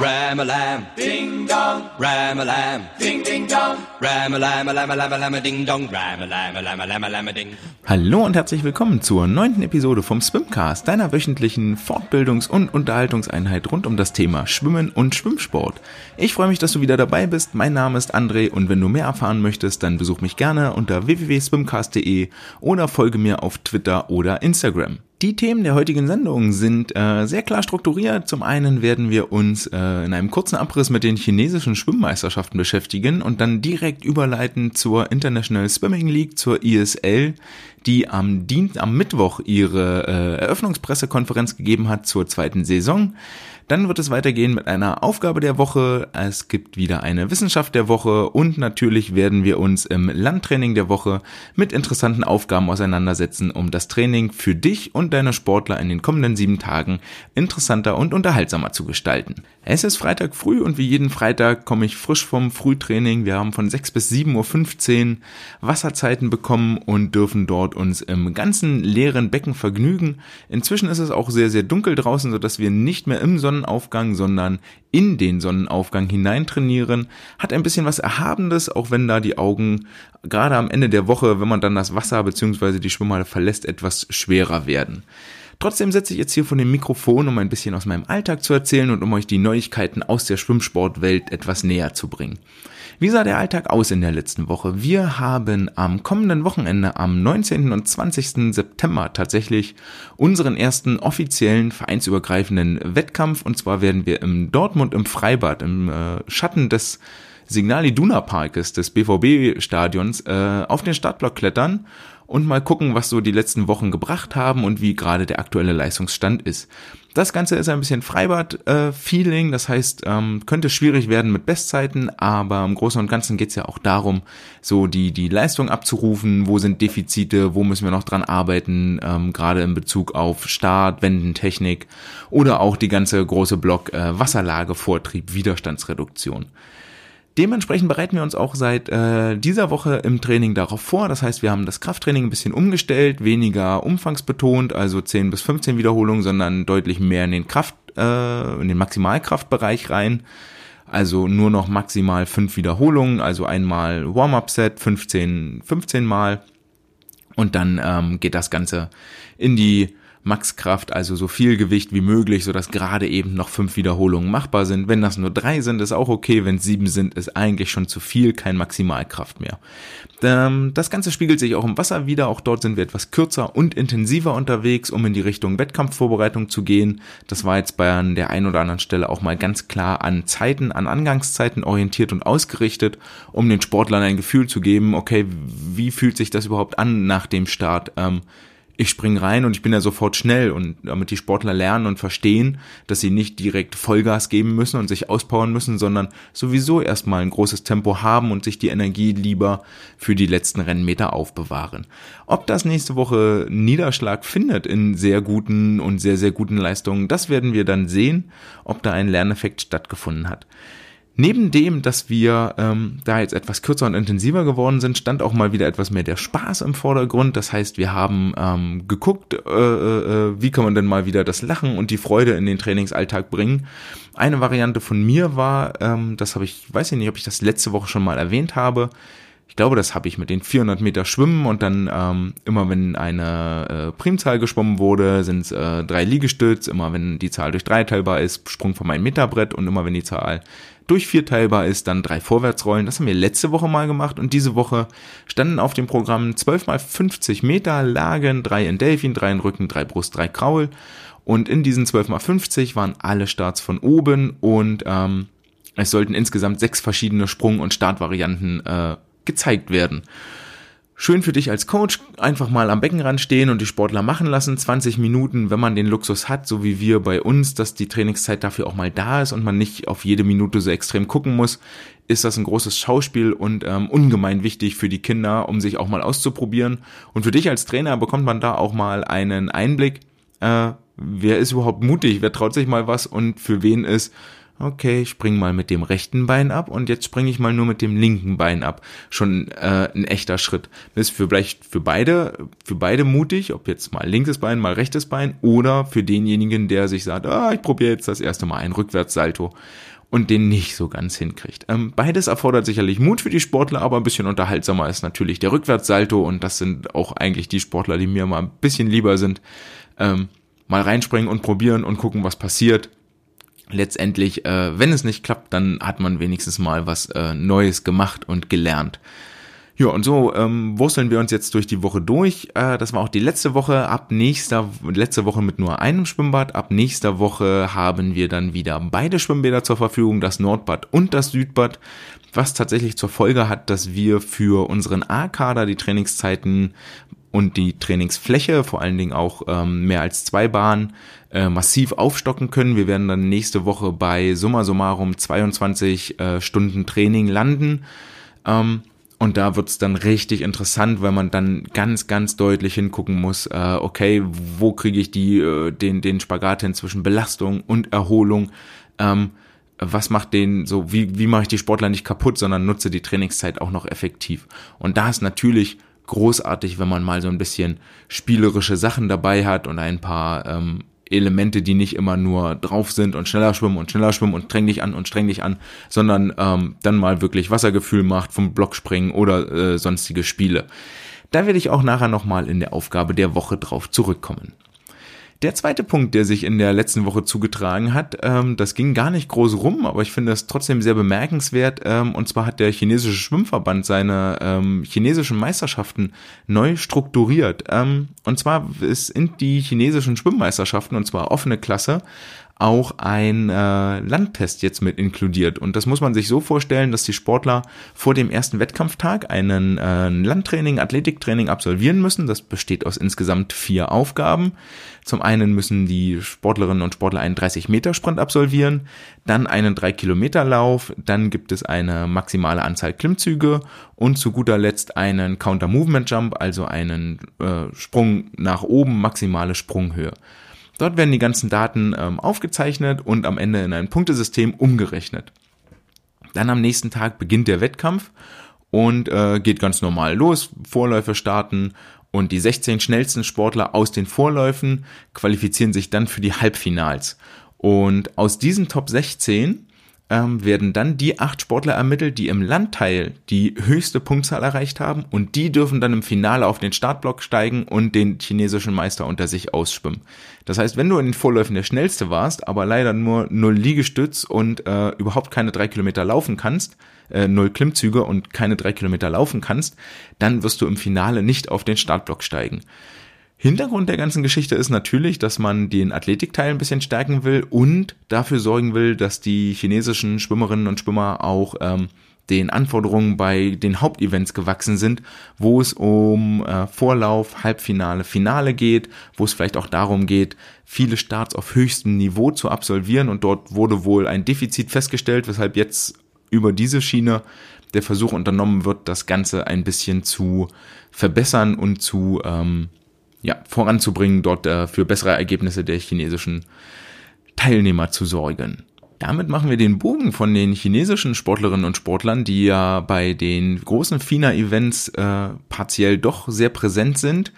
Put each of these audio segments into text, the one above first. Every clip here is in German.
Ram-a-lam, ding dong. Ram-a-lam, ding ding dong. Ram-a-lam-a-lam-a-lam-a-lam, ding dong. Ram-a-lam-a-lam-a-lam-a-lam, ding. Hallo und herzlich willkommen zur neunten Episode vom Swimcast, deiner wöchentlichen Fortbildungs- und Unterhaltungseinheit rund um das Thema Schwimmen und Schwimmsport. Ich freue mich, dass du wieder dabei bist. Mein Name ist André und wenn du mehr erfahren möchtest, dann besuch mich gerne unter www.swimcast.de oder folge mir auf Twitter oder Instagram. Die Themen der heutigen Sendung sind äh, sehr klar strukturiert. Zum einen werden wir uns äh, in einem kurzen Abriss mit den chinesischen Schwimmmeisterschaften beschäftigen und dann direkt überleiten zur International Swimming League, zur ISL, die am Dienst, am Mittwoch ihre äh, Eröffnungspressekonferenz gegeben hat zur zweiten Saison. Dann wird es weitergehen mit einer Aufgabe der Woche. Es gibt wieder eine Wissenschaft der Woche und natürlich werden wir uns im Landtraining der Woche mit interessanten Aufgaben auseinandersetzen, um das Training für dich und deine Sportler in den kommenden sieben Tagen interessanter und unterhaltsamer zu gestalten. Es ist Freitag früh und wie jeden Freitag komme ich frisch vom Frühtraining. Wir haben von 6 bis 7.15 Uhr Wasserzeiten bekommen und dürfen dort uns im ganzen leeren Becken vergnügen. Inzwischen ist es auch sehr, sehr dunkel draußen, sodass wir nicht mehr im Sonnenaufgang, sondern in den Sonnenaufgang hinein trainieren. Hat ein bisschen was Erhabendes, auch wenn da die Augen gerade am Ende der Woche, wenn man dann das Wasser bzw. die Schwimmhalle verlässt, etwas schwerer werden. Trotzdem sitze ich jetzt hier vor dem Mikrofon, um ein bisschen aus meinem Alltag zu erzählen und um euch die Neuigkeiten aus der Schwimmsportwelt etwas näher zu bringen. Wie sah der Alltag aus in der letzten Woche? Wir haben am kommenden Wochenende, am 19. und 20. September tatsächlich unseren ersten offiziellen vereinsübergreifenden Wettkampf und zwar werden wir im Dortmund im Freibad im äh, Schatten des Signal Iduna Parkes des BVB Stadions äh, auf den Startblock klettern und mal gucken, was so die letzten Wochen gebracht haben und wie gerade der aktuelle Leistungsstand ist. Das Ganze ist ein bisschen Freibad-Feeling, das heißt, ähm, könnte schwierig werden mit Bestzeiten, aber im Großen und Ganzen geht's ja auch darum, so die, die Leistung abzurufen, wo sind Defizite, wo müssen wir noch dran arbeiten, ähm, gerade in Bezug auf Start, Wendentechnik oder auch die ganze große Block äh, Wasserlage, Vortrieb, Widerstandsreduktion. Dementsprechend bereiten wir uns auch seit äh, dieser Woche im Training darauf vor. Das heißt, wir haben das Krafttraining ein bisschen umgestellt, weniger umfangsbetont, also 10 bis 15 Wiederholungen, sondern deutlich mehr in den Kraft, äh, in den Maximalkraftbereich rein. Also nur noch maximal fünf Wiederholungen, also einmal Warm-up-Set, 15, 15 Mal. Und dann ähm, geht das Ganze in die Maxkraft, also so viel Gewicht wie möglich, sodass gerade eben noch fünf Wiederholungen machbar sind. Wenn das nur drei sind, ist auch okay. Wenn es sieben sind, ist eigentlich schon zu viel, kein Maximalkraft mehr. Ähm, das Ganze spiegelt sich auch im Wasser wieder. Auch dort sind wir etwas kürzer und intensiver unterwegs, um in die Richtung Wettkampfvorbereitung zu gehen. Das war jetzt bei der einen oder anderen Stelle auch mal ganz klar an Zeiten, an Angangszeiten orientiert und ausgerichtet, um den Sportlern ein Gefühl zu geben, okay, wie fühlt sich das überhaupt an nach dem Start? Ich springe rein und ich bin ja sofort schnell und damit die Sportler lernen und verstehen, dass sie nicht direkt Vollgas geben müssen und sich auspowern müssen, sondern sowieso erstmal ein großes Tempo haben und sich die Energie lieber für die letzten Rennmeter aufbewahren. Ob das nächste Woche Niederschlag findet in sehr guten und sehr, sehr guten Leistungen, das werden wir dann sehen, ob da ein Lerneffekt stattgefunden hat. Neben dem, dass wir ähm, da jetzt etwas kürzer und intensiver geworden sind, stand auch mal wieder etwas mehr der Spaß im Vordergrund. Das heißt, wir haben ähm, geguckt, äh, äh, wie kann man denn mal wieder das Lachen und die Freude in den Trainingsalltag bringen. Eine Variante von mir war, ähm, das habe ich, weiß ich nicht, ob ich das letzte Woche schon mal erwähnt habe. Ich glaube, das habe ich mit den 400 Meter Schwimmen und dann ähm, immer, wenn eine äh, Primzahl geschwommen wurde, sind es äh, drei Liegestütz. Immer, wenn die Zahl durch drei teilbar ist, Sprung vom 1 Meter Brett und immer, wenn die Zahl durch vier teilbar ist, dann drei Vorwärtsrollen. Das haben wir letzte Woche mal gemacht und diese Woche standen auf dem Programm 12 mal 50 Meter Lagen, drei in Delfin, drei in Rücken, drei Brust, drei Kraul. Und in diesen 12 mal 50 waren alle Starts von oben und ähm, es sollten insgesamt sechs verschiedene Sprung- und Startvarianten äh, gezeigt werden. Schön für dich als Coach, einfach mal am Beckenrand stehen und die Sportler machen lassen, 20 Minuten, wenn man den Luxus hat, so wie wir bei uns, dass die Trainingszeit dafür auch mal da ist und man nicht auf jede Minute so extrem gucken muss, ist das ein großes Schauspiel und ähm, ungemein wichtig für die Kinder, um sich auch mal auszuprobieren. Und für dich als Trainer bekommt man da auch mal einen Einblick, äh, wer ist überhaupt mutig, wer traut sich mal was? Und für wen ist okay, ich spring mal mit dem rechten Bein ab und jetzt springe ich mal nur mit dem linken Bein ab. Schon äh, ein echter Schritt. Das ist für vielleicht für beide, für beide mutig, ob jetzt mal linkes Bein, mal rechtes Bein oder für denjenigen, der sich sagt, ah, ich probiere jetzt das erste Mal ein Rückwärtssalto und den nicht so ganz hinkriegt. Ähm, beides erfordert sicherlich Mut für die Sportler, aber ein bisschen unterhaltsamer ist natürlich der Rückwärtssalto und das sind auch eigentlich die Sportler, die mir mal ein bisschen lieber sind. Ähm, mal reinspringen und probieren und gucken, was passiert. Letztendlich, äh, wenn es nicht klappt, dann hat man wenigstens mal was äh, Neues gemacht und gelernt. Ja, und so ähm, wursteln wir uns jetzt durch die Woche durch. Äh, das war auch die letzte Woche. Ab nächster, letzte Woche mit nur einem Schwimmbad. Ab nächster Woche haben wir dann wieder beide Schwimmbäder zur Verfügung, das Nordbad und das Südbad. Was tatsächlich zur Folge hat, dass wir für unseren A-Kader die Trainingszeiten und die Trainingsfläche, vor allen Dingen auch ähm, mehr als zwei Bahnen, äh, massiv aufstocken können. Wir werden dann nächste Woche bei summa summarum 22 äh, Stunden Training landen. Ähm, und da wird's dann richtig interessant, weil man dann ganz, ganz deutlich hingucken muss, äh, okay, wo kriege ich die, äh, den, den Spagat hin zwischen Belastung und Erholung? Ähm, was macht den so, wie, wie mache ich die Sportler nicht kaputt, sondern nutze die Trainingszeit auch noch effektiv? Und da ist natürlich großartig, wenn man mal so ein bisschen spielerische Sachen dabei hat und ein paar ähm, Elemente, die nicht immer nur drauf sind und schneller schwimmen und schneller schwimmen und streng dich an und streng dich an, sondern ähm, dann mal wirklich Wassergefühl macht, vom Block springen oder äh, sonstige Spiele. Da werde ich auch nachher nochmal in der Aufgabe der Woche drauf zurückkommen. Der zweite Punkt, der sich in der letzten Woche zugetragen hat, ähm, das ging gar nicht groß rum, aber ich finde das trotzdem sehr bemerkenswert. Ähm, und zwar hat der chinesische Schwimmverband seine ähm, chinesischen Meisterschaften neu strukturiert. Ähm, und zwar sind die chinesischen Schwimmmeisterschaften, und zwar offene Klasse, auch ein äh, Landtest jetzt mit inkludiert. Und das muss man sich so vorstellen, dass die Sportler vor dem ersten Wettkampftag einen äh, Landtraining, Athletiktraining absolvieren müssen. Das besteht aus insgesamt vier Aufgaben. Zum einen müssen die Sportlerinnen und Sportler einen 30-Meter-Sprint absolvieren, dann einen 3-Kilometer-Lauf, dann gibt es eine maximale Anzahl Klimmzüge und zu guter Letzt einen Counter-Movement-Jump, also einen äh, Sprung nach oben, maximale Sprunghöhe. Dort werden die ganzen Daten ähm, aufgezeichnet und am Ende in ein Punktesystem umgerechnet. Dann am nächsten Tag beginnt der Wettkampf und äh, geht ganz normal los. Vorläufe starten und die 16 schnellsten Sportler aus den Vorläufen qualifizieren sich dann für die Halbfinals. Und aus diesen Top 16 ähm, werden dann die acht Sportler ermittelt, die im Landteil die höchste Punktzahl erreicht haben und die dürfen dann im Finale auf den Startblock steigen und den chinesischen Meister unter sich ausschwimmen. Das heißt, wenn du in den Vorläufen der schnellste warst, aber leider nur null Liegestütz und äh, überhaupt keine drei Kilometer laufen kannst, äh, null Klimmzüge und keine drei Kilometer laufen kannst, dann wirst du im Finale nicht auf den Startblock steigen. Hintergrund der ganzen Geschichte ist natürlich, dass man den Athletikteil ein bisschen stärken will und dafür sorgen will, dass die chinesischen Schwimmerinnen und Schwimmer auch ähm, den Anforderungen bei den Hauptevents gewachsen sind, wo es um äh, Vorlauf, Halbfinale, Finale geht, wo es vielleicht auch darum geht, viele Starts auf höchstem Niveau zu absolvieren. Und dort wurde wohl ein Defizit festgestellt, weshalb jetzt über diese Schiene der Versuch unternommen wird, das Ganze ein bisschen zu verbessern und zu ähm, ja, voranzubringen, dort äh, für bessere Ergebnisse der chinesischen Teilnehmer zu sorgen. Damit machen wir den Bogen von den chinesischen Sportlerinnen und Sportlern, die ja bei den großen FINA-Events äh, partiell doch sehr präsent sind,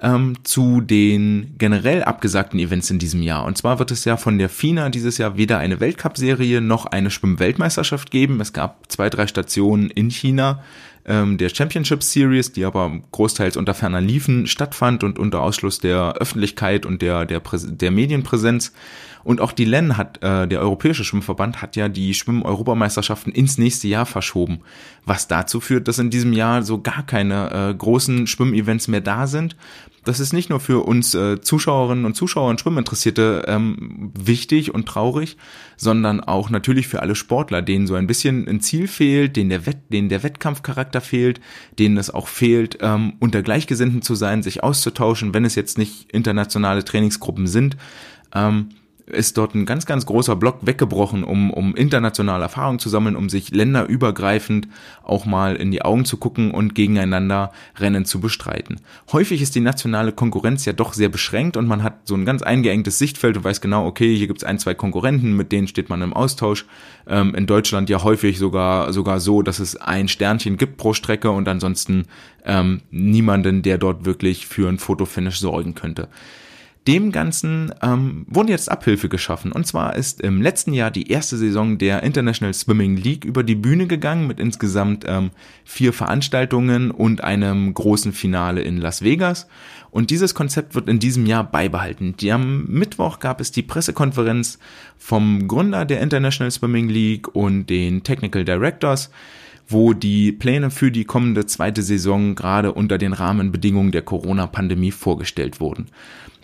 ähm, zu den generell abgesagten Events in diesem Jahr. Und zwar wird es ja von der FINA dieses Jahr weder eine Weltcup-Serie noch eine Schwimm-Weltmeisterschaft geben. Es gab zwei, drei Stationen in China, ähm, der Championship Series, die aber großteils unter ferner Liefen stattfand und unter Ausschluss der Öffentlichkeit und der, der, der Medienpräsenz. Und auch die LEN hat, äh, der Europäische Schwimmverband, hat ja die Schwimm-Europameisterschaften ins nächste Jahr verschoben. Was dazu führt, dass in diesem Jahr so gar keine äh, großen Schwimmevents mehr da sind. Das ist nicht nur für uns äh, Zuschauerinnen und Zuschauer und Schwimminteressierte ähm, wichtig und traurig, sondern auch natürlich für alle Sportler, denen so ein bisschen ein Ziel fehlt, denen der, Wett, denen der Wettkampfcharakter fehlt, denen es auch fehlt, ähm, unter Gleichgesinnten zu sein, sich auszutauschen, wenn es jetzt nicht internationale Trainingsgruppen sind. Ähm, ist dort ein ganz, ganz großer Block weggebrochen, um, um internationale Erfahrung zu sammeln, um sich länderübergreifend auch mal in die Augen zu gucken und gegeneinander Rennen zu bestreiten. Häufig ist die nationale Konkurrenz ja doch sehr beschränkt und man hat so ein ganz eingeengtes Sichtfeld und weiß genau, okay, hier gibt's ein, zwei Konkurrenten, mit denen steht man im Austausch. Ähm, in Deutschland ja häufig sogar, sogar so, dass es ein Sternchen gibt pro Strecke und ansonsten ähm, niemanden, der dort wirklich für ein Fotofinish sorgen könnte. Dem Ganzen ähm, wurde jetzt Abhilfe geschaffen. Und zwar ist im letzten Jahr die erste Saison der International Swimming League über die Bühne gegangen mit insgesamt ähm, vier Veranstaltungen und einem großen Finale in Las Vegas. Und dieses Konzept wird in diesem Jahr beibehalten. Die, am Mittwoch gab es die Pressekonferenz vom Gründer der International Swimming League und den Technical Directors wo die Pläne für die kommende zweite Saison gerade unter den Rahmenbedingungen der Corona-Pandemie vorgestellt wurden.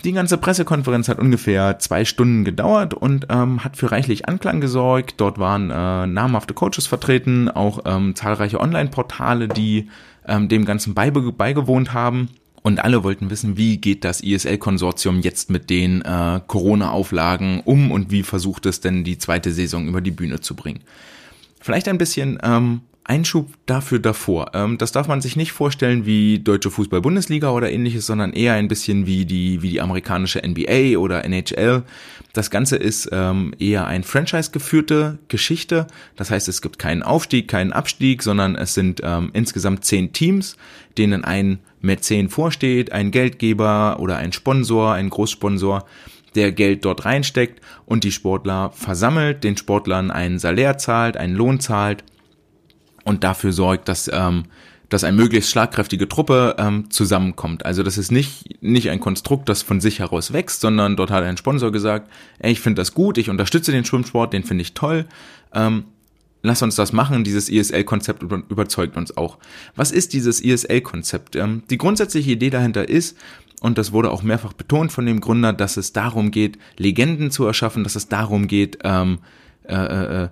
Die ganze Pressekonferenz hat ungefähr zwei Stunden gedauert und ähm, hat für reichlich Anklang gesorgt. Dort waren äh, namhafte Coaches vertreten, auch ähm, zahlreiche Online-Portale, die ähm, dem Ganzen beige beigewohnt haben. Und alle wollten wissen, wie geht das ISL-Konsortium jetzt mit den äh, Corona-Auflagen um und wie versucht es denn die zweite Saison über die Bühne zu bringen. Vielleicht ein bisschen ähm, Einschub dafür davor. Ähm, das darf man sich nicht vorstellen wie deutsche Fußball-Bundesliga oder ähnliches, sondern eher ein bisschen wie die, wie die amerikanische NBA oder NHL. Das Ganze ist ähm, eher ein Franchise-geführte Geschichte. Das heißt, es gibt keinen Aufstieg, keinen Abstieg, sondern es sind ähm, insgesamt zehn Teams, denen ein Mäzen vorsteht, ein Geldgeber oder ein Sponsor, ein Großsponsor der Geld dort reinsteckt und die Sportler versammelt, den Sportlern einen Salär zahlt, einen Lohn zahlt und dafür sorgt, dass ähm, dass eine möglichst schlagkräftige Truppe ähm, zusammenkommt. Also das ist nicht, nicht ein Konstrukt, das von sich heraus wächst, sondern dort hat ein Sponsor gesagt, ey, ich finde das gut, ich unterstütze den Schwimmsport, den finde ich toll. Ähm, lass uns das machen, dieses ESL-Konzept überzeugt uns auch. Was ist dieses ESL-Konzept? Ähm, die grundsätzliche Idee dahinter ist, und das wurde auch mehrfach betont von dem Gründer, dass es darum geht, Legenden zu erschaffen, dass es darum geht, ähm, äh, äh, äh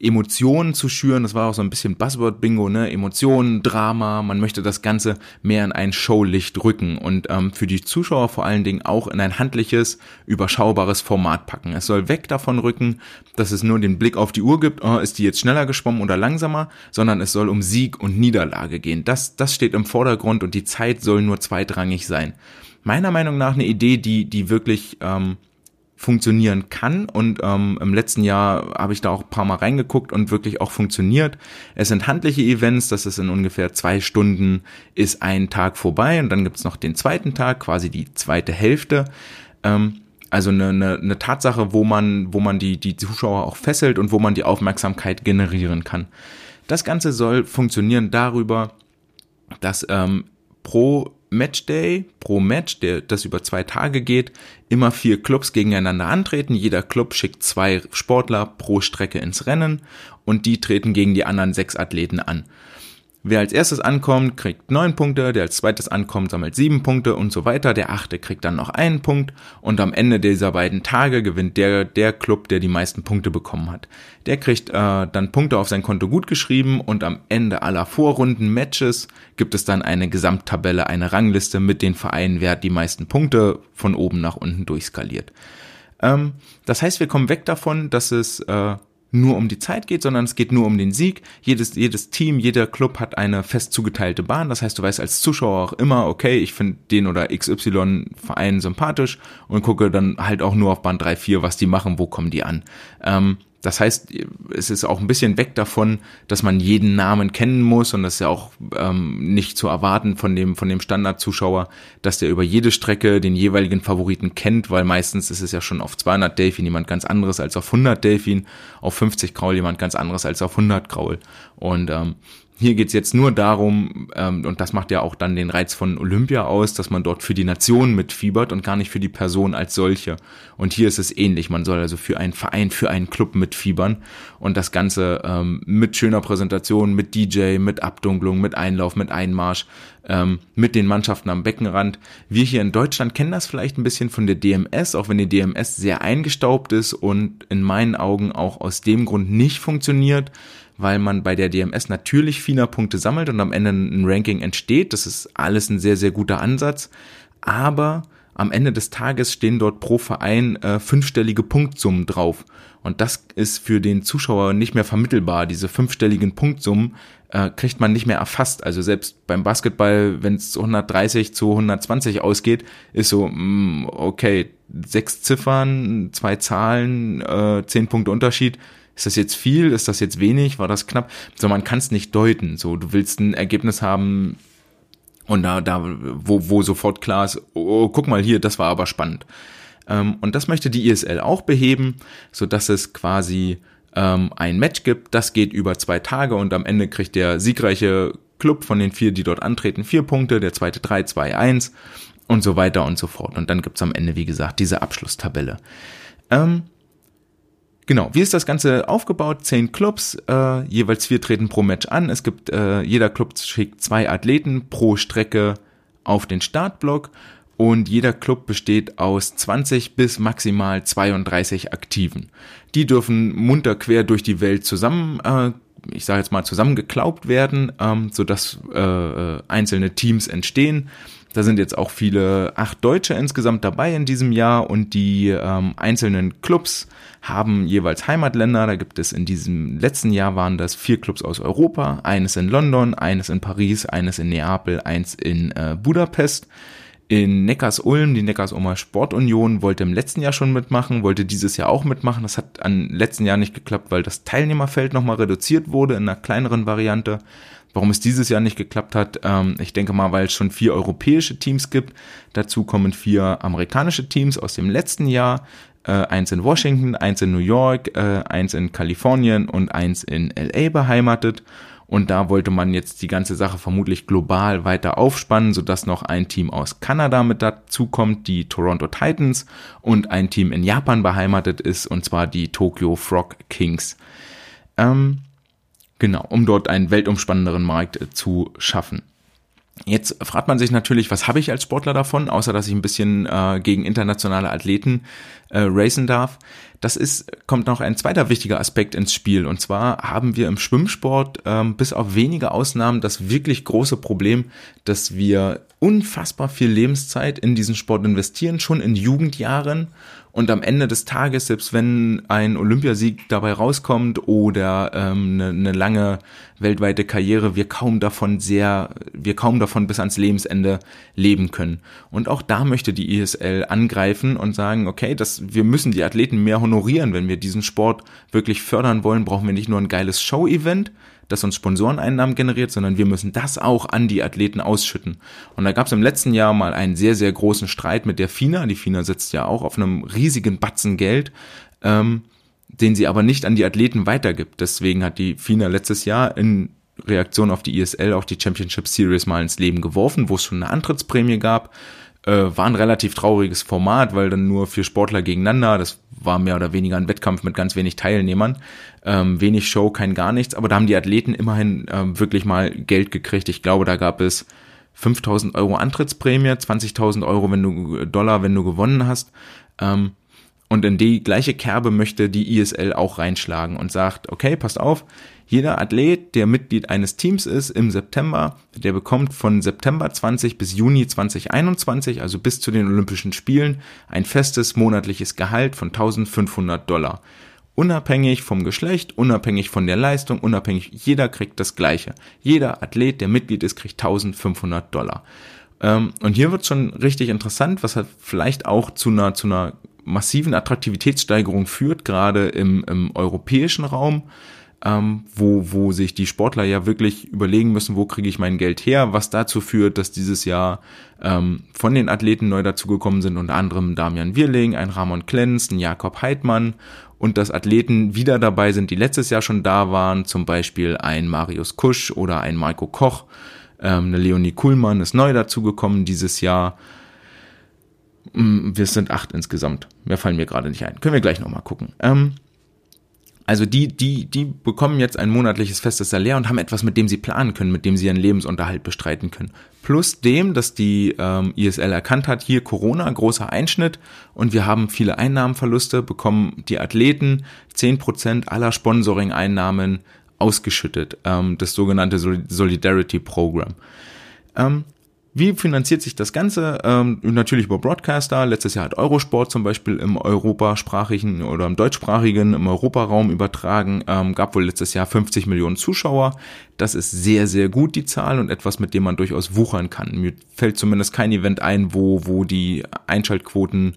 Emotionen zu schüren. Das war auch so ein bisschen Buzzword-Bingo, ne? Emotionen, Drama. Man möchte das Ganze mehr in ein Showlicht rücken und ähm, für die Zuschauer vor allen Dingen auch in ein handliches, überschaubares Format packen. Es soll weg davon rücken, dass es nur den Blick auf die Uhr gibt, oh, ist die jetzt schneller geschwommen oder langsamer, sondern es soll um Sieg und Niederlage gehen. Das, das steht im Vordergrund und die Zeit soll nur zweitrangig sein. Meiner Meinung nach eine Idee, die, die wirklich ähm, funktionieren kann. Und ähm, im letzten Jahr habe ich da auch ein paar Mal reingeguckt und wirklich auch funktioniert. Es sind handliche Events, das ist in ungefähr zwei Stunden ist ein Tag vorbei und dann gibt's noch den zweiten Tag, quasi die zweite Hälfte. Ähm, also eine, eine, eine Tatsache, wo man, wo man die, die Zuschauer auch fesselt und wo man die Aufmerksamkeit generieren kann. Das Ganze soll funktionieren darüber, dass ähm, pro Matchday pro Match, der das über zwei Tage geht, immer vier Clubs gegeneinander antreten. Jeder Club schickt zwei Sportler pro Strecke ins Rennen und die treten gegen die anderen sechs Athleten an. Wer als erstes ankommt, kriegt neun Punkte, der als zweites ankommt, sammelt sieben Punkte und so weiter. Der achte kriegt dann noch einen Punkt und am Ende dieser beiden Tage gewinnt der, der Club, der die meisten Punkte bekommen hat. Der kriegt äh, dann Punkte auf sein Konto gut geschrieben und am Ende aller Vorrunden Matches gibt es dann eine Gesamttabelle, eine Rangliste mit den Vereinen, wer hat die meisten Punkte von oben nach unten durchskaliert. Ähm, das heißt, wir kommen weg davon, dass es äh, nur um die Zeit geht, sondern es geht nur um den Sieg. Jedes, jedes Team, jeder Club hat eine fest zugeteilte Bahn. Das heißt, du weißt als Zuschauer auch immer, okay, ich finde den oder XY Verein sympathisch und gucke dann halt auch nur auf Bahn 3, 4, was die machen, wo kommen die an. Ähm, das heißt, es ist auch ein bisschen weg davon, dass man jeden Namen kennen muss und das ist ja auch ähm, nicht zu erwarten von dem, von dem Standardzuschauer, dass der über jede Strecke den jeweiligen Favoriten kennt, weil meistens ist es ja schon auf 200 Delfin jemand ganz anderes als auf 100 Delfin, auf 50 Graul jemand ganz anderes als auf 100 Graul. Und ähm, hier geht's jetzt nur darum, ähm, und das macht ja auch dann den Reiz von Olympia aus, dass man dort für die Nation mitfiebert und gar nicht für die Person als solche. Und hier ist es ähnlich. Man soll also für einen Verein, für einen Club mitfiebern und das Ganze ähm, mit schöner Präsentation, mit DJ, mit Abdunklung, mit Einlauf, mit Einmarsch, ähm, mit den Mannschaften am Beckenrand. Wir hier in Deutschland kennen das vielleicht ein bisschen von der DMS, auch wenn die DMS sehr eingestaubt ist und in meinen Augen auch aus dem Grund nicht funktioniert weil man bei der DMS natürlich FINA-Punkte sammelt und am Ende ein Ranking entsteht. Das ist alles ein sehr, sehr guter Ansatz. Aber am Ende des Tages stehen dort pro Verein äh, fünfstellige Punktsummen drauf. Und das ist für den Zuschauer nicht mehr vermittelbar. Diese fünfstelligen Punktsummen äh, kriegt man nicht mehr erfasst. Also selbst beim Basketball, wenn es 130 zu 120 ausgeht, ist so, mh, mm, okay, sechs Ziffern, zwei Zahlen, äh, zehn Punkte Unterschied. Ist das jetzt viel? Ist das jetzt wenig? War das knapp? So, man kann es nicht deuten. So, du willst ein Ergebnis haben, und da, da, wo, wo sofort klar ist, oh, guck mal hier, das war aber spannend. Ähm, und das möchte die ISL auch beheben, so dass es quasi ähm, ein Match gibt. Das geht über zwei Tage und am Ende kriegt der siegreiche Club von den vier, die dort antreten, vier Punkte, der zweite drei, zwei, eins und so weiter und so fort. Und dann gibt's am Ende, wie gesagt, diese Abschlusstabelle. Ähm, Genau, wie ist das Ganze aufgebaut? Zehn Clubs, äh, jeweils vier treten pro Match an. Es gibt, äh, jeder Club schickt zwei Athleten pro Strecke auf den Startblock und jeder Club besteht aus 20 bis maximal 32 Aktiven. Die dürfen munter quer durch die Welt zusammen, äh, ich sage jetzt mal zusammengeklaubt werden, ähm, sodass äh, äh einzelne Teams entstehen. Da sind jetzt auch viele, acht Deutsche insgesamt dabei in diesem Jahr und die ähm, einzelnen Clubs haben jeweils Heimatländer. Da gibt es in diesem letzten Jahr waren das vier Clubs aus Europa, eines in London, eines in Paris, eines in Neapel, eins in äh, Budapest. In Neckars-Ulm, die Neckars-Ulmer Sportunion wollte im letzten Jahr schon mitmachen, wollte dieses Jahr auch mitmachen. Das hat am letzten Jahr nicht geklappt, weil das Teilnehmerfeld nochmal reduziert wurde in einer kleineren Variante. Warum es dieses Jahr nicht geklappt hat, ähm, ich denke mal, weil es schon vier europäische Teams gibt. Dazu kommen vier amerikanische Teams aus dem letzten Jahr. Äh, eins in Washington, eins in New York, äh, eins in Kalifornien und eins in LA beheimatet. Und da wollte man jetzt die ganze Sache vermutlich global weiter aufspannen, sodass noch ein Team aus Kanada mit dazu kommt, die Toronto Titans, und ein Team in Japan beheimatet ist, und zwar die Tokyo Frog Kings. Ähm, Genau, um dort einen weltumspannenderen Markt äh, zu schaffen. Jetzt fragt man sich natürlich, was habe ich als Sportler davon, außer dass ich ein bisschen äh, gegen internationale Athleten äh, racen darf. Das ist, kommt noch ein zweiter wichtiger Aspekt ins Spiel. Und zwar haben wir im Schwimmsport ähm, bis auf wenige Ausnahmen das wirklich große Problem, dass wir unfassbar viel Lebenszeit in diesen Sport investieren, schon in Jugendjahren und am Ende des Tages, selbst wenn ein Olympiasieg dabei rauskommt oder ähm, eine, eine lange weltweite Karriere, wir kaum davon sehr, wir kaum davon bis ans Lebensende leben können. Und auch da möchte die ISL angreifen und sagen, okay, das, wir müssen die Athleten mehr honorieren, wenn wir diesen Sport wirklich fördern wollen, brauchen wir nicht nur ein geiles Show-Event, das uns Sponsoreneinnahmen generiert, sondern wir müssen das auch an die Athleten ausschütten. Und da gab es im letzten Jahr mal einen sehr, sehr großen Streit mit der FINA. Die FINA sitzt ja auch auf einem riesigen Batzen Geld, ähm, den sie aber nicht an die Athleten weitergibt. Deswegen hat die FINA letztes Jahr in Reaktion auf die ISL auch die Championship Series mal ins Leben geworfen, wo es schon eine Antrittsprämie gab. Äh, war ein relativ trauriges Format, weil dann nur vier Sportler gegeneinander, das war mehr oder weniger ein Wettkampf mit ganz wenig Teilnehmern, ähm, wenig Show, kein gar nichts, aber da haben die Athleten immerhin ähm, wirklich mal Geld gekriegt. Ich glaube, da gab es 5000 Euro Antrittsprämie, 20.000 Euro wenn du Dollar, wenn du gewonnen hast. Ähm, und in die gleiche Kerbe möchte die ISL auch reinschlagen und sagt, okay, passt auf, jeder Athlet, der Mitglied eines Teams ist im September, der bekommt von September 20 bis Juni 2021, also bis zu den Olympischen Spielen, ein festes monatliches Gehalt von 1500 Dollar. Unabhängig vom Geschlecht, unabhängig von der Leistung, unabhängig, jeder kriegt das Gleiche. Jeder Athlet, der Mitglied ist, kriegt 1500 Dollar. Ähm, und hier wird schon richtig interessant, was halt vielleicht auch zu einer, zu einer massiven Attraktivitätssteigerung führt, gerade im, im europäischen Raum ähm, wo, wo sich die Sportler ja wirklich überlegen müssen, wo kriege ich mein Geld her, was dazu führt, dass dieses Jahr ähm, von den Athleten neu dazugekommen sind, unter anderem Damian Wirling, ein Ramon Klenz, ein Jakob Heidmann und dass Athleten wieder dabei sind, die letztes Jahr schon da waren, zum Beispiel ein Marius Kusch oder ein Maiko Koch, ähm, eine Leonie Kuhlmann ist neu dazugekommen dieses Jahr. Mm, wir sind acht insgesamt. Mehr fallen mir gerade nicht ein. Können wir gleich nochmal gucken. Ähm, also die, die, die bekommen jetzt ein monatliches festes Salär und haben etwas, mit dem sie planen können, mit dem sie ihren Lebensunterhalt bestreiten können. Plus dem, dass die ähm, ISL erkannt hat, hier Corona, großer Einschnitt und wir haben viele Einnahmenverluste, bekommen die Athleten zehn Prozent aller Sponsoring-Einnahmen ausgeschüttet, ähm, das sogenannte Solidarity Program. Ähm, Wie finanziert sich das Ganze? Ähm, natürlich über Broadcaster. Letztes Jahr hat Eurosport zum Beispiel im europasprachigen oder im deutschsprachigen, im Europaraum übertragen. Ähm, gab wohl letztes Jahr 50 Millionen Zuschauer. Das ist sehr, sehr gut, die Zahl und etwas, mit dem man durchaus wuchern kann. Mir fällt zumindest kein Event ein, wo, wo die Einschaltquoten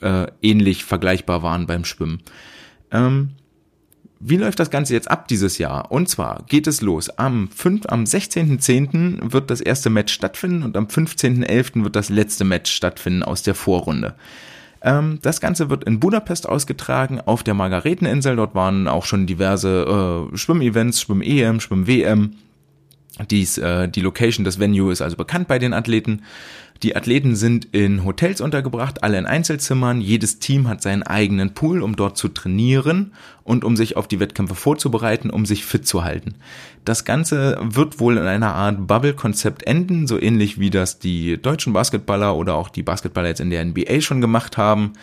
äh, ähnlich vergleichbar waren beim Schwimmen. Ähm, wie läuft das Ganze jetzt ab dieses Jahr? Und zwar geht es los. Am, 5, am 16.10. wird das erste Match stattfinden und am 15.11. wird das letzte Match stattfinden aus der Vorrunde. Ähm, das Ganze wird in Budapest ausgetragen, auf der Margareteninsel. Dort waren auch schon diverse äh, Schwimmevents, Schwimm-EM, Schwimm-WM. Dies, äh, die Location des Venue ist also bekannt bei den Athleten. Die Athleten sind in Hotels untergebracht, alle in Einzelzimmern. Jedes Team hat seinen eigenen Pool, um dort zu trainieren und um sich auf die Wettkämpfe vorzubereiten, um sich fit zu halten. Das Ganze wird wohl in einer Art Bubble-Konzept enden, so ähnlich wie das die deutschen Basketballer oder auch die Basketballer jetzt in der NBA schon gemacht haben.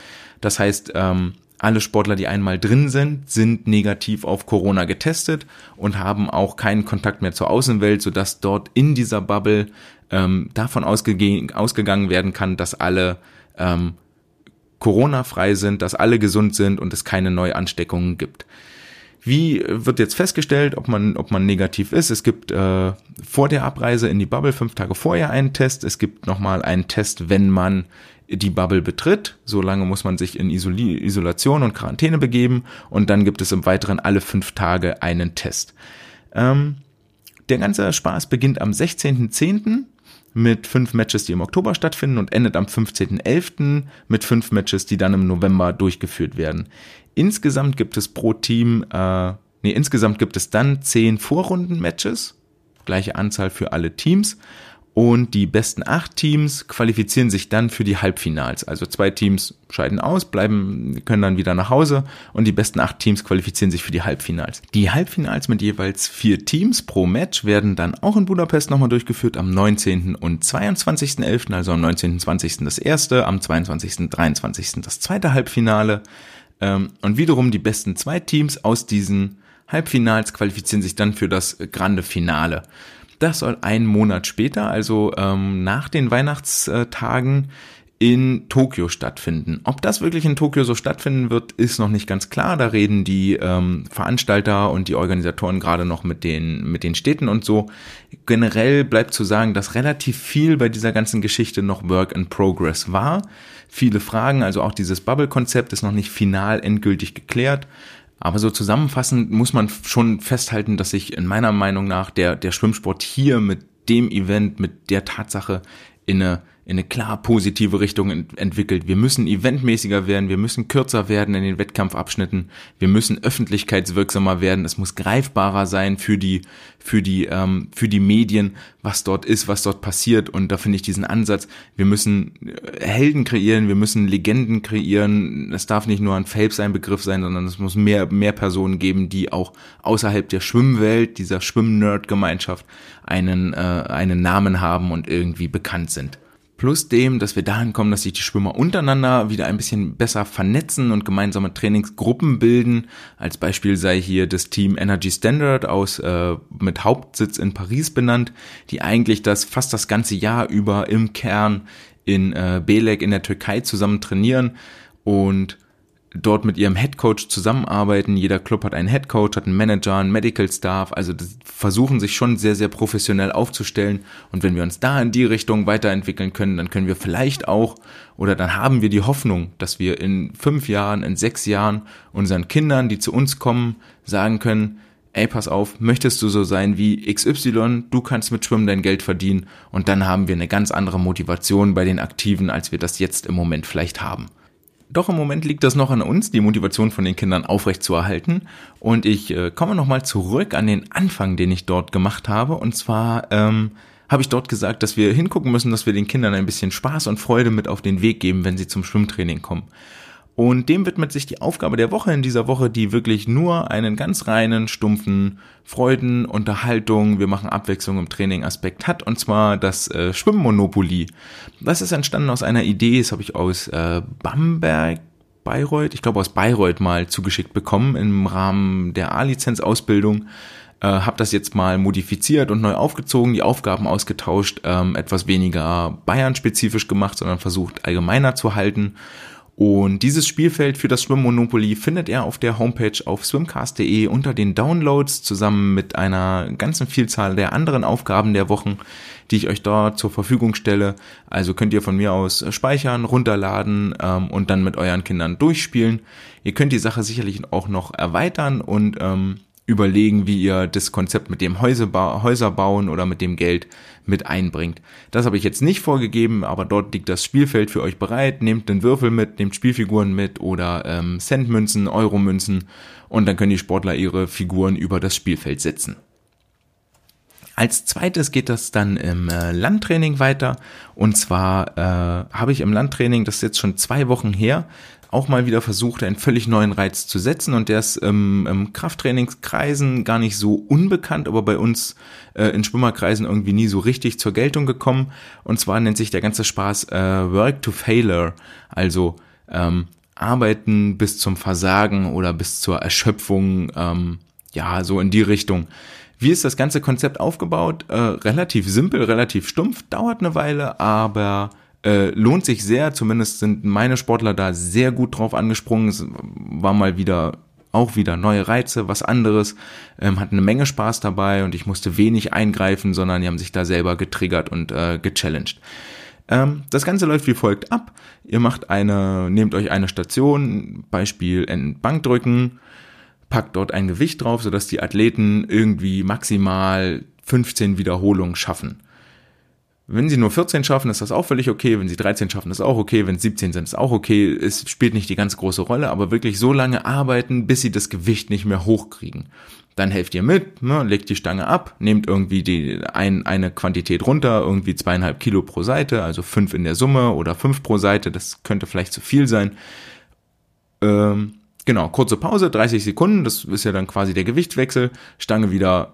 Das heißt, ähm, alle Sportler, die einmal drin sind, sind negativ auf Corona getestet und haben auch keinen Kontakt mehr zur Außenwelt, sodass dort in dieser Bubble ähm, davon ausge ausgegangen werden kann, dass alle ähm, Corona-frei sind, dass alle gesund sind und es keine Neuansteckungen gibt. Wie wird jetzt festgestellt, ob man, ob man negativ ist? Es gibt äh, vor der Abreise in die Bubble fünf Tage vorher einen Test. Es gibt nochmal einen Test, wenn man die Bubble betritt. Solange muss man sich in Isoli Isolation und Quarantäne begeben. Und dann gibt es im Weiteren alle fünf Tage einen Test. Ähm, der ganze Spaß beginnt am 16.10 mit fünf Matches, die im Oktober stattfinden und endet am 15.11. mit fünf Matches, die dann im November durchgeführt werden. Insgesamt gibt es pro Team, äh, nee, insgesamt gibt es dann zehn Vorrunden-Matches, gleiche Anzahl für alle Teams und die besten acht Teams qualifizieren sich dann für die Halbfinals. Also zwei Teams scheiden aus, bleiben, können dann wieder nach Hause und die besten acht Teams qualifizieren sich für die Halbfinals. Die Halbfinals mit jeweils vier Teams pro Match werden dann auch in Budapest nochmal durchgeführt am 19. und 22.11., also am 19. und 20. das erste, am 22. und 23. das zweite Halbfinale. Ähm, und wiederum die besten zwei Teams aus diesen Halbfinals qualifizieren sich dann für das Grande Finale. Das soll einen Monat später, also ähm, nach den Weihnachtstagen, in Tokio stattfinden. Ob das wirklich in Tokio so stattfinden wird, ist noch nicht ganz klar. Da reden die ähm, Veranstalter und die Organisatoren gerade noch mit den, mit den Städten und so. Generell bleibt zu sagen, dass relativ viel bei dieser ganzen Geschichte noch Work in Progress war. Viele Fragen, also auch dieses Bubble-Konzept ist noch nicht final endgültig geklärt. Aber so zusammenfassend muss man schon festhalten, dass sich in meiner Meinung nach der, der Schwimmsport hier mit dem Event, mit der Tatsache in eine in eine klar positive Richtung ent entwickelt. Wir müssen eventmäßiger werden, wir müssen kürzer werden in den Wettkampfabschnitten, wir müssen öffentlichkeitswirksamer werden, es muss greifbarer sein für die, für die, ähm, für die Medien, was dort ist, was dort passiert. Und da finde ich diesen Ansatz, wir müssen äh, Helden kreieren, wir müssen Legenden kreieren. Es darf nicht nur ein Phelps ein Begriff sein, sondern es muss mehr, mehr Personen geben, die auch außerhalb der Schwimmwelt, dieser Schwimm-Nerd-Gemeinschaft einen, äh, einen Namen haben und irgendwie bekannt sind. Plus dem, dass wir dahin kommen, dass sich die Schwimmer untereinander wieder ein bisschen besser vernetzen und gemeinsame Trainingsgruppen bilden. Als Beispiel sei hier das Team Energy Standard aus äh, mit Hauptsitz in Paris benannt, die eigentlich das fast das ganze Jahr über im Kern in äh, Belek in der Türkei zusammen trainieren und dort mit ihrem Headcoach zusammenarbeiten. Jeder Club hat einen Headcoach, hat einen Manager, einen Medical Staff, also versuchen sich schon sehr, sehr professionell aufzustellen. Und wenn wir uns da in die Richtung weiterentwickeln können, dann können wir vielleicht auch oder dann haben wir die Hoffnung, dass wir in fünf Jahren, in sechs Jahren unseren Kindern, die zu uns kommen, sagen können, ey, pass auf, möchtest du so sein wie XY, du kannst mit Schwimmen dein Geld verdienen und dann haben wir eine ganz andere Motivation bei den Aktiven, als wir das jetzt im Moment vielleicht haben. Doch im Moment liegt das noch an uns, die Motivation von den Kindern aufrechtzuerhalten. Und ich äh, komme nochmal zurück an den Anfang, den ich dort gemacht habe. Und zwar ähm, habe ich dort gesagt, dass wir hingucken müssen, dass wir den Kindern ein bisschen Spaß und Freude mit auf den Weg geben, wenn sie zum Schwimmtraining kommen. Und dem widmet sich die Aufgabe der Woche in dieser Woche, die wirklich nur einen ganz reinen, stumpfen Freuden, Unterhaltung, wir machen Abwechslung im Training Aspekt hat, und zwar das äh, Schwimmmonopoly. Das ist entstanden aus einer Idee, das habe ich aus äh, Bamberg, Bayreuth, ich glaube aus Bayreuth mal zugeschickt bekommen im Rahmen der A-Lizenz-Ausbildung. Äh, habe das jetzt mal modifiziert und neu aufgezogen, die Aufgaben ausgetauscht, ähm, etwas weniger Bayern-spezifisch gemacht, sondern versucht allgemeiner zu halten. Und dieses Spielfeld für das Schwimmmonopoly findet ihr auf der Homepage auf swimcast.de unter den Downloads zusammen mit einer ganzen Vielzahl der anderen Aufgaben der Wochen, die ich euch dort zur Verfügung stelle. Also könnt ihr von mir aus speichern, runterladen ähm, und dann mit euren Kindern durchspielen. Ihr könnt die Sache sicherlich auch noch erweitern und ähm, überlegen, wie ihr das Konzept mit dem Häuser bauen oder mit dem Geld mit einbringt. Das habe ich jetzt nicht vorgegeben, aber dort liegt das Spielfeld für euch bereit. Nehmt den Würfel mit, nehmt Spielfiguren mit oder ähm, Centmünzen, Euromünzen und dann können die Sportler ihre Figuren über das Spielfeld setzen. Als zweites geht das dann im äh, Landtraining weiter. Und zwar äh, habe ich im Landtraining, das ist jetzt schon zwei Wochen her, auch mal wieder versucht, einen völlig neuen Reiz zu setzen und der ist ähm, im Krafttrainingskreisen gar nicht so unbekannt, aber bei uns äh, in Schwimmerkreisen irgendwie nie so richtig zur Geltung gekommen. Und zwar nennt sich der ganze Spaß äh, Work to Failure, also ähm, Arbeiten bis zum Versagen oder bis zur Erschöpfung, ähm, ja, so in die Richtung. Wie ist das ganze Konzept aufgebaut? Äh, relativ simpel, relativ stumpf, dauert eine Weile, aber äh, lohnt sich sehr, zumindest sind meine Sportler da sehr gut drauf angesprungen. Es war mal wieder auch wieder neue Reize, was anderes, ähm, hat eine Menge Spaß dabei und ich musste wenig eingreifen, sondern die haben sich da selber getriggert und äh, gechallenged. Ähm, das Ganze läuft wie folgt ab. Ihr macht eine, nehmt euch eine Station, Beispiel in Bankdrücken, packt dort ein Gewicht drauf, sodass die Athleten irgendwie maximal 15 Wiederholungen schaffen. Wenn sie nur 14 schaffen, ist das auch völlig okay. Wenn sie 13 schaffen, ist auch okay. Wenn sie 17 sind, ist auch okay. Es spielt nicht die ganz große Rolle, aber wirklich so lange arbeiten, bis sie das Gewicht nicht mehr hochkriegen. Dann helft ihr mit, ne, legt die Stange ab, nehmt irgendwie die ein, eine Quantität runter, irgendwie zweieinhalb Kilo pro Seite, also fünf in der Summe oder fünf pro Seite. Das könnte vielleicht zu viel sein. Ähm, genau, kurze Pause, 30 Sekunden. Das ist ja dann quasi der Gewichtwechsel. Stange wieder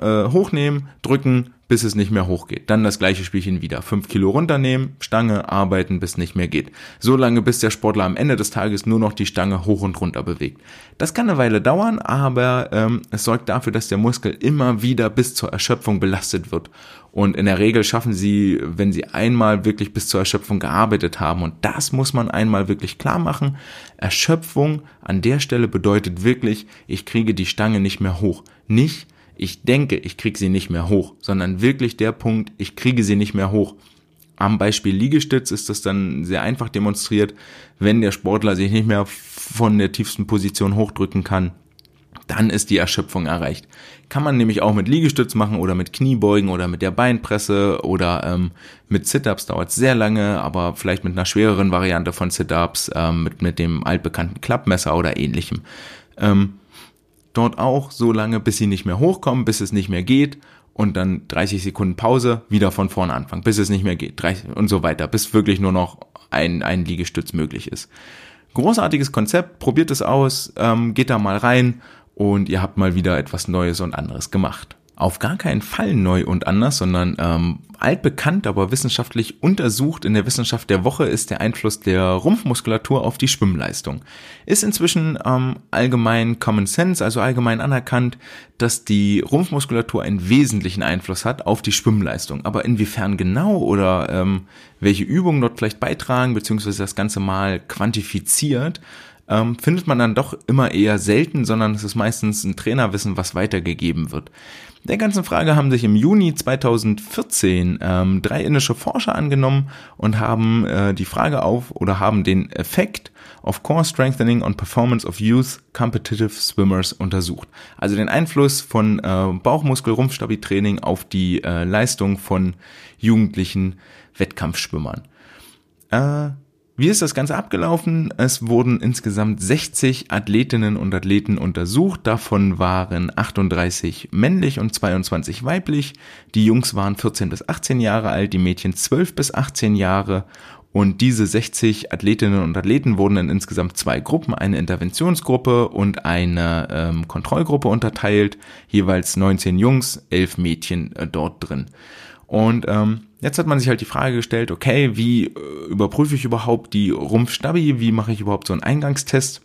äh, hochnehmen, drücken, bis es nicht mehr hochgeht. Dann das gleiche Spielchen wieder. Fünf Kilo runternehmen, Stange, arbeiten, bis nicht mehr geht. So lange, bis der Sportler am Ende des Tages nur noch die Stange hoch und runter bewegt. Das kann eine Weile dauern, aber ähm, es sorgt dafür, dass der Muskel immer wieder bis zur Erschöpfung belastet wird. Und in der Regel schaffen sie, wenn sie einmal wirklich bis zur Erschöpfung gearbeitet haben, und das muss man einmal wirklich klar machen, Erschöpfung an der Stelle bedeutet wirklich, ich kriege die Stange nicht mehr hoch. Nicht, ich denke, ich kriege sie nicht mehr hoch, sondern wirklich der Punkt, ich kriege sie nicht mehr hoch. Am Beispiel Liegestütz ist das dann sehr einfach demonstriert, wenn der Sportler sich nicht mehr von der tiefsten Position hochdrücken kann, dann ist die Erschöpfung erreicht. Kann man nämlich auch mit Liegestütz machen oder mit Kniebeugen oder mit der Beinpresse oder ähm, mit Sit-Ups dauert sehr lange, aber vielleicht mit einer schwereren Variante von Sit-Ups, ähm, mit, mit dem altbekannten Klappmesser oder ähnlichem. Ähm, dort auch so lange, bis sie nicht mehr hochkommen, bis es nicht mehr geht. Und dann 30 Sekunden Pause, wieder von vorne anfangen, bis es nicht mehr geht. 30 und so weiter, bis wirklich nur noch ein, ein Liegestütz möglich ist. Großartiges Konzept, probiert es aus, ähm, geht da mal rein und ihr habt mal wieder etwas Neues und anderes gemacht auf gar keinen Fall neu und anders, sondern ähm, altbekannt, aber wissenschaftlich untersucht in der Wissenschaft der Woche ist der Einfluss der Rumpfmuskulatur auf die Schwimmleistung. Ist inzwischen ähm, allgemein Common Sense, also allgemein anerkannt, dass die Rumpfmuskulatur einen wesentlichen Einfluss hat auf die Schwimmleistung. Aber inwiefern genau oder ähm, welche Übungen dort vielleicht beitragen, beziehungsweise das Ganze mal quantifiziert, ähm, findet man dann doch immer eher selten, sondern es ist meistens ein Trainerwissen, was weitergegeben wird. Der ganzen Frage haben sich im Juni 2014 ähm, drei indische Forscher angenommen und haben äh, die Frage auf oder haben den Effekt of Core Strengthening on Performance of Youth Competitive Swimmers untersucht. Also den Einfluss von äh, Bauchmuskel-Rumpfstabi-Training auf die äh, Leistung von jugendlichen Wettkampfschwimmern. Äh, wie ist das Ganze abgelaufen? Es wurden insgesamt 60 Athletinnen und Athleten untersucht. Davon waren 38 männlich und 22 weiblich. Die Jungs waren 14 bis 18 Jahre alt, die Mädchen 12 bis 18 Jahre. Und diese 60 Athletinnen und Athleten wurden in insgesamt zwei Gruppen, eine Interventionsgruppe und eine ähm, Kontrollgruppe unterteilt. Jeweils 19 Jungs, 11 Mädchen äh, dort drin. Und ähm, jetzt hat man sich halt die Frage gestellt, okay, wie äh, überprüfe ich überhaupt die Rumpfstabi, wie mache ich überhaupt so einen Eingangstest?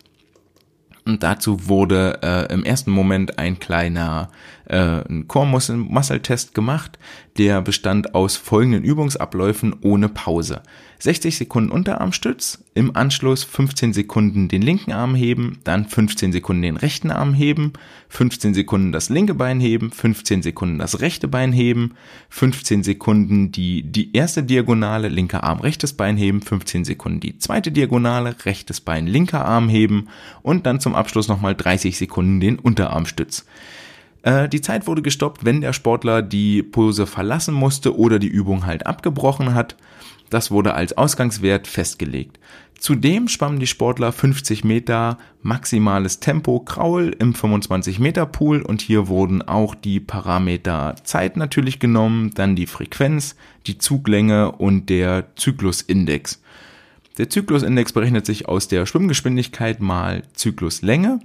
Und dazu wurde äh, im ersten Moment ein kleiner äh, Core-Muscle-Test gemacht, der bestand aus folgenden Übungsabläufen ohne Pause. 60 Sekunden Unterarmstütz, im Anschluss 15 Sekunden den linken Arm heben, dann 15 Sekunden den rechten Arm heben, 15 Sekunden das linke Bein heben, 15 Sekunden das rechte Bein heben, 15 Sekunden die, die erste Diagonale, linker Arm, rechtes Bein heben, 15 Sekunden die zweite Diagonale, rechtes Bein, linker Arm heben und dann zum Abschluss nochmal 30 Sekunden den Unterarmstütz. Äh, die Zeit wurde gestoppt, wenn der Sportler die Pose verlassen musste oder die Übung halt abgebrochen hat. Das wurde als Ausgangswert festgelegt. Zudem schwammen die Sportler 50 Meter maximales Tempo Kraul im 25 Meter Pool und hier wurden auch die Parameter Zeit natürlich genommen, dann die Frequenz, die Zuglänge und der Zyklusindex. Der Zyklusindex berechnet sich aus der Schwimmgeschwindigkeit mal Zykluslänge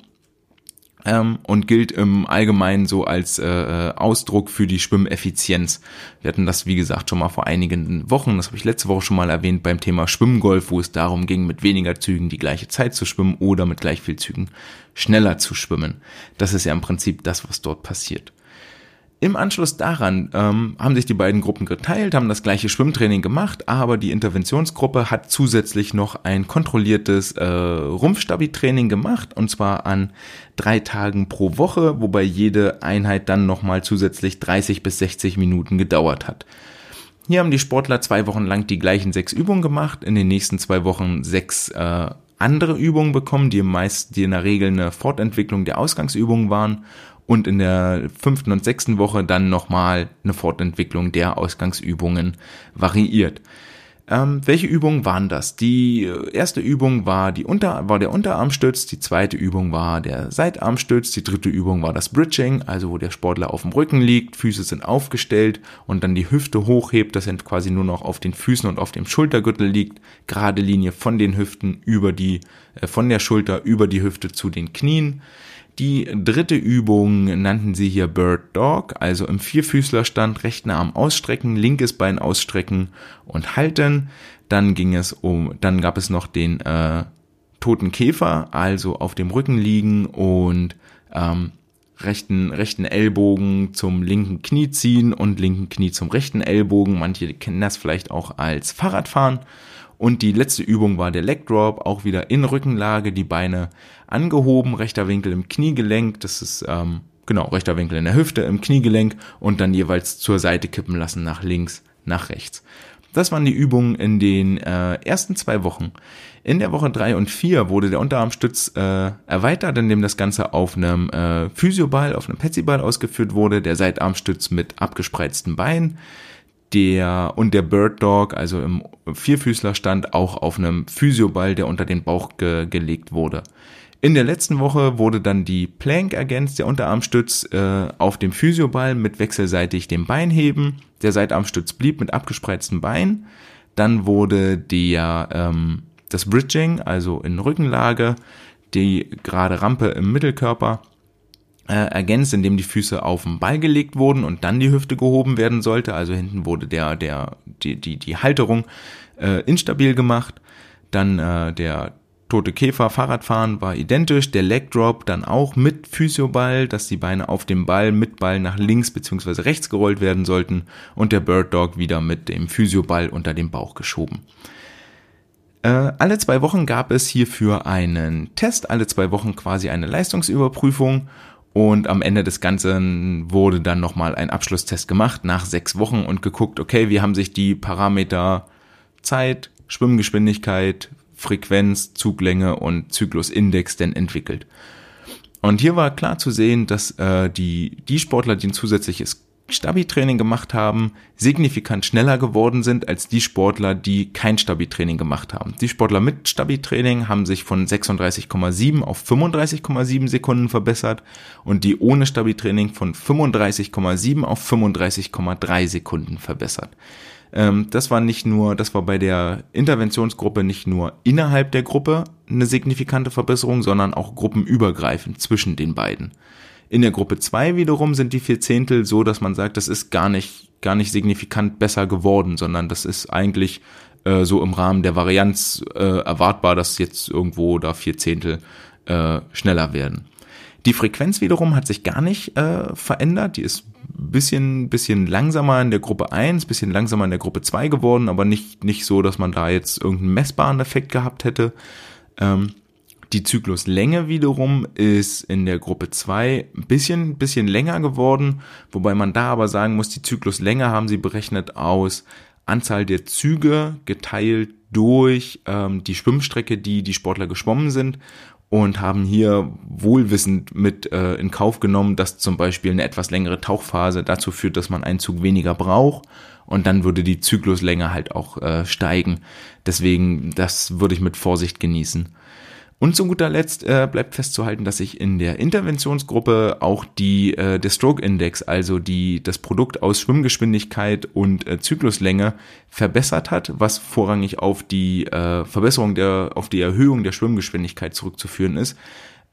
ähm, und gilt im Allgemeinen so als äh, äh, Ausdruck für die Schwimmeffizienz. Wir hatten das, wie gesagt, schon mal vor einigen Wochen, das habe ich letzte Woche schon mal erwähnt, beim Thema Schwimmgolf, wo es darum ging, mit weniger Zügen die gleiche Zeit zu schwimmen oder mit gleich viel Zügen schneller zu schwimmen. Das ist ja im Prinzip das, was dort passiert. Im Anschluss daran ähm, haben sich die beiden Gruppen geteilt, haben das gleiche Schwimmtraining gemacht, aber die Interventionsgruppe hat zusätzlich noch ein kontrolliertes äh, Rumpfstabi-Training gemacht und zwar an drei Tagen pro Woche, wobei jede Einheit dann nochmal zusätzlich 30 bis 60 Minuten gedauert hat. Hier haben die Sportler zwei Wochen lang die gleichen sechs Übungen gemacht, in den nächsten zwei Wochen sechs äh, andere Übungen bekommen, die meist, die in der Regel eine Fortentwicklung der Ausgangsübungen waren und in der fünften und sechsten Woche dann nochmal eine Fortentwicklung der Ausgangsübungen variiert. Ähm, welche Übungen waren das? Die erste Übung war, die Unter, war der Unterarmstütz, die zweite Übung war der Seitarmstütz, die dritte Übung war das Bridging, also wo der Sportler auf dem Rücken liegt, Füße sind aufgestellt und dann die Hüfte hochhebt, das sind quasi nur noch auf den Füßen und auf dem Schultergürtel liegt, gerade Linie von den Hüften über die, äh, von der Schulter über die Hüfte zu den Knien. Die dritte Übung nannten sie hier Bird Dog, also im Vierfüßlerstand rechten Arm ausstrecken, linkes Bein ausstrecken und halten. Dann ging es um, dann gab es noch den äh, toten Käfer, also auf dem Rücken liegen und ähm, rechten, rechten Ellbogen zum linken Knie ziehen und linken Knie zum rechten Ellbogen. Manche kennen das vielleicht auch als Fahrradfahren. Und die letzte Übung war der Leg Drop, auch wieder in Rückenlage, die Beine angehoben, rechter Winkel im Kniegelenk, das ist ähm, genau rechter Winkel in der Hüfte, im Kniegelenk und dann jeweils zur Seite kippen lassen, nach links, nach rechts. Das waren die Übungen in den äh, ersten zwei Wochen. In der Woche drei und vier wurde der Unterarmstütz äh, erweitert, indem das Ganze auf einem äh, Physioball, auf einem Petsyball ausgeführt wurde, der Seitarmstütz mit abgespreizten Beinen der und der Bird Dog, also im Vierfüßlerstand, auch auf einem Physioball, der unter den Bauch ge gelegt wurde. In der letzten Woche wurde dann die Plank ergänzt, der Unterarmstütz äh, auf dem Physioball mit wechselseitig dem Bein heben. Der Seitarmstütz blieb mit abgespreizten Bein. Dann wurde der, ähm, das Bridging, also in Rückenlage, die gerade Rampe im Mittelkörper äh, ergänzt, indem die Füße auf den Ball gelegt wurden und dann die Hüfte gehoben werden sollte. Also hinten wurde der, der, die, die, die Halterung äh, instabil gemacht. Dann äh, der tote Käfer Fahrradfahren war identisch, der Leg Drop dann auch mit Physioball, dass die Beine auf dem Ball mit Ball nach links beziehungsweise rechts gerollt werden sollten und der Bird Dog wieder mit dem Physioball unter dem Bauch geschoben. Äh, alle zwei Wochen gab es hierfür einen Test, alle zwei Wochen quasi eine Leistungsüberprüfung und am Ende des Ganzen wurde dann nochmal ein Abschlusstest gemacht nach sechs Wochen und geguckt, okay, wie haben sich die Parameter Zeit, Schwimmgeschwindigkeit, Frequenz, Zuglänge und Zyklusindex denn entwickelt. Und hier war klar zu sehen, dass äh, die, die Sportler, die ein zusätzliches Stabi-Training gemacht haben, signifikant schneller geworden sind als die Sportler, die kein Stabi-Training gemacht haben. Die Sportler mit Stabi-Training haben sich von 36,7 auf 35,7 Sekunden verbessert und die ohne Stabi-Training von 35,7 auf 35,3 Sekunden verbessert. Ähm, das war nicht nur, das war bei der Interventionsgruppe nicht nur innerhalb der Gruppe eine signifikante Verbesserung, sondern auch gruppenübergreifend zwischen den beiden. In der Gruppe 2 wiederum sind die vier Zehntel so, dass man sagt, das ist gar nicht, gar nicht signifikant besser geworden, sondern das ist eigentlich äh, so im Rahmen der Varianz äh, erwartbar, dass jetzt irgendwo da vier Zehntel äh, schneller werden. Die Frequenz wiederum hat sich gar nicht äh, verändert. Die ist bisschen, bisschen langsamer in der Gruppe 1, bisschen langsamer in der Gruppe 2 geworden, aber nicht, nicht so, dass man da jetzt irgendeinen messbaren Effekt gehabt hätte. Ähm, die Zykluslänge wiederum ist in der Gruppe 2 ein bisschen, bisschen länger geworden, wobei man da aber sagen muss, die Zykluslänge haben sie berechnet aus Anzahl der Züge geteilt durch ähm, die Schwimmstrecke, die die Sportler geschwommen sind und haben hier wohlwissend mit äh, in Kauf genommen, dass zum Beispiel eine etwas längere Tauchphase dazu führt, dass man einen Zug weniger braucht und dann würde die Zykluslänge halt auch äh, steigen. Deswegen, das würde ich mit Vorsicht genießen. Und zu guter Letzt äh, bleibt festzuhalten, dass sich in der Interventionsgruppe auch die äh, der Stroke Index, also die das Produkt aus Schwimmgeschwindigkeit und äh, Zykluslänge verbessert hat, was vorrangig auf die äh, Verbesserung der auf die Erhöhung der Schwimmgeschwindigkeit zurückzuführen ist.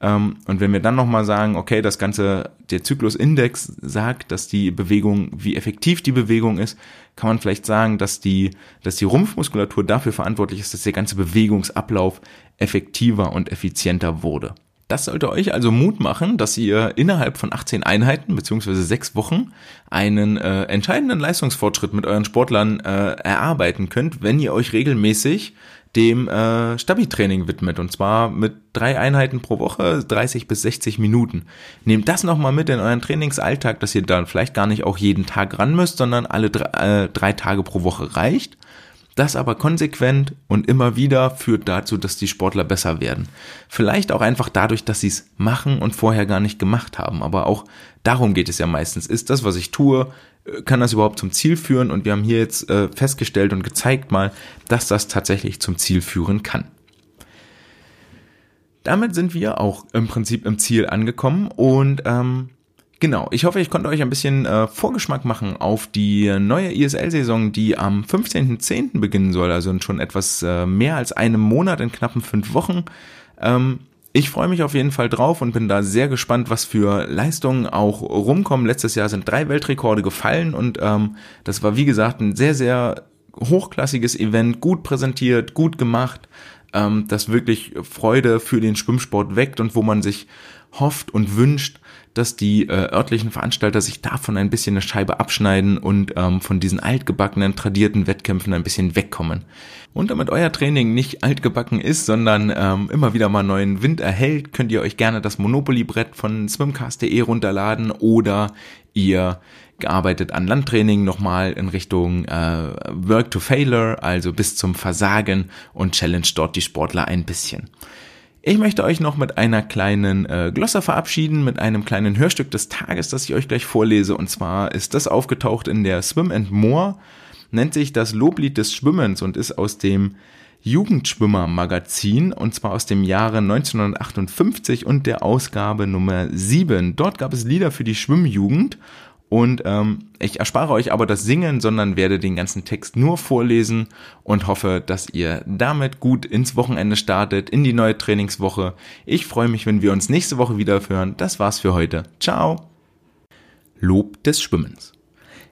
Ähm, und wenn wir dann nochmal sagen, okay, das Ganze, der Zyklusindex sagt, dass die Bewegung, wie effektiv die Bewegung ist, kann man vielleicht sagen, dass die, dass die Rumpfmuskulatur dafür verantwortlich ist, dass der ganze Bewegungsablauf effektiver und effizienter wurde. Das sollte euch also Mut machen, dass ihr innerhalb von 18 Einheiten beziehungsweise sechs Wochen einen äh, entscheidenden Leistungsfortschritt mit euren Sportlern äh, erarbeiten könnt, wenn ihr euch regelmäßig dem äh, Stabi-Training widmet. Und zwar mit drei Einheiten pro Woche, 30 bis 60 Minuten. Nehmt das nochmal mit in euren Trainingsalltag, dass ihr dann vielleicht gar nicht auch jeden Tag ran müsst, sondern alle drei, äh, drei Tage pro Woche reicht. Das aber konsequent und immer wieder führt dazu, dass die Sportler besser werden. Vielleicht auch einfach dadurch, dass sie es machen und vorher gar nicht gemacht haben. Aber auch darum geht es ja meistens. Ist das, was ich tue, äh, kann das überhaupt zum Ziel führen? Und wir haben hier jetzt äh, festgestellt und gezeigt mal, dass das tatsächlich zum Ziel führen kann. Damit sind wir auch im Prinzip im Ziel angekommen und ähm, Genau, ich hoffe, ich konnte euch ein bisschen äh, Vorgeschmack machen auf die neue ISL-Saison, die am 15.10. beginnen soll, also schon etwas äh, mehr als einem Monat, in knappen fünf Wochen. Ähm, ich freue mich auf jeden Fall drauf und bin da sehr gespannt, was für Leistungen auch rumkommen. Letztes Jahr sind drei Weltrekorde gefallen und ähm, das war wie gesagt ein sehr, sehr hochklassiges Event, gut präsentiert, gut gemacht, ähm, das wirklich Freude für den Schwimmsport weckt und wo man sich hofft und wünscht, dass die äh, örtlichen Veranstalter sich davon ein bisschen eine Scheibe abschneiden und ähm, von diesen altgebackenen, tradierten Wettkämpfen ein bisschen wegkommen. Und damit euer Training nicht altgebacken ist, sondern ähm, immer wieder mal neuen Wind erhält, könnt ihr euch gerne das Monopoly-Brett von swimcast.de runterladen oder ihr gearbeitet an Landtraining nochmal in Richtung äh, Work to Failure, also bis zum Versagen und challenge dort die Sportler ein bisschen. Ich möchte euch noch mit einer kleinen äh, Glosse verabschieden, mit einem kleinen Hörstück des Tages, das ich euch gleich vorlese. Und zwar ist das aufgetaucht in der Swim and More, nennt sich das Loblied des Schwimmens und ist aus dem Jugendschwimmer Magazin und zwar aus dem Jahre 1958 und der Ausgabe Nummer 7. Dort gab es Lieder für die Schwimmjugend und ähm, ich erspare euch aber das Singen, sondern werde den ganzen Text nur vorlesen und hoffe, dass ihr damit gut ins Wochenende startet, in die neue Trainingswoche. Ich freue mich, wenn wir uns nächste Woche wieder hören. Das war's für heute. Ciao. Lob des Schwimmens.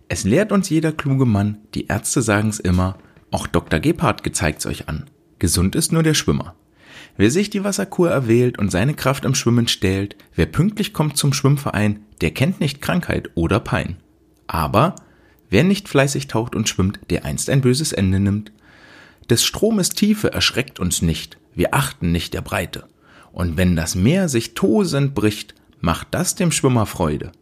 Es lehrt uns jeder kluge Mann, die Ärzte sagen's immer, auch Dr. Gebhardt gezeigt's euch an. Gesund ist nur der Schwimmer. Wer sich die Wasserkur erwählt und seine Kraft am Schwimmen stählt, wer pünktlich kommt zum Schwimmverein, der kennt nicht Krankheit oder Pein. Aber wer nicht fleißig taucht und schwimmt, der einst ein böses Ende nimmt. Des Stromes Tiefe erschreckt uns nicht, wir achten nicht der Breite. Und wenn das Meer sich tosend bricht, macht das dem Schwimmer Freude.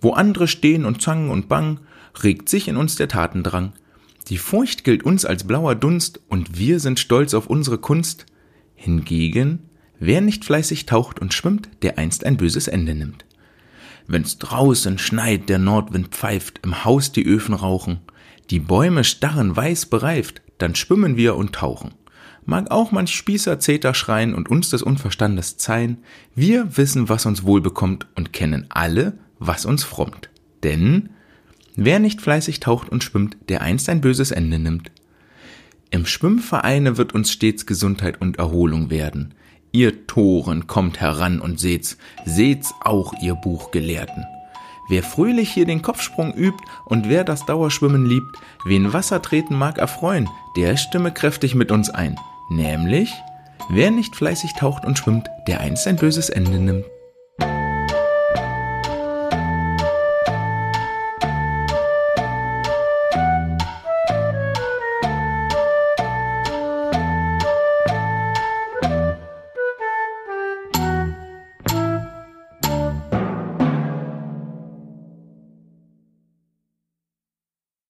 Wo andere stehen und zangen und bang, regt sich in uns der Tatendrang. Die Furcht gilt uns als blauer Dunst, und wir sind stolz auf unsere Kunst, Hingegen, wer nicht fleißig taucht und schwimmt, der einst ein böses Ende nimmt. Wenn's draußen schneit, der Nordwind pfeift, im Haus die Öfen rauchen, die Bäume starren weiß bereift, dann schwimmen wir und tauchen. Mag auch manch Spießer Zeter schreien und uns des Unverstandes zeihen, wir wissen, was uns wohl bekommt und kennen alle, was uns frommt. Denn wer nicht fleißig taucht und schwimmt, der einst ein böses Ende nimmt. Im Schwimmvereine wird uns stets Gesundheit und Erholung werden. Ihr Toren kommt heran und seht's, seht's auch, ihr Buchgelehrten. Wer fröhlich hier den Kopfsprung übt und wer das Dauerschwimmen liebt, wen Wasser treten mag erfreuen, der stimme kräftig mit uns ein. Nämlich Wer nicht fleißig taucht und schwimmt, der einst ein böses Ende nimmt.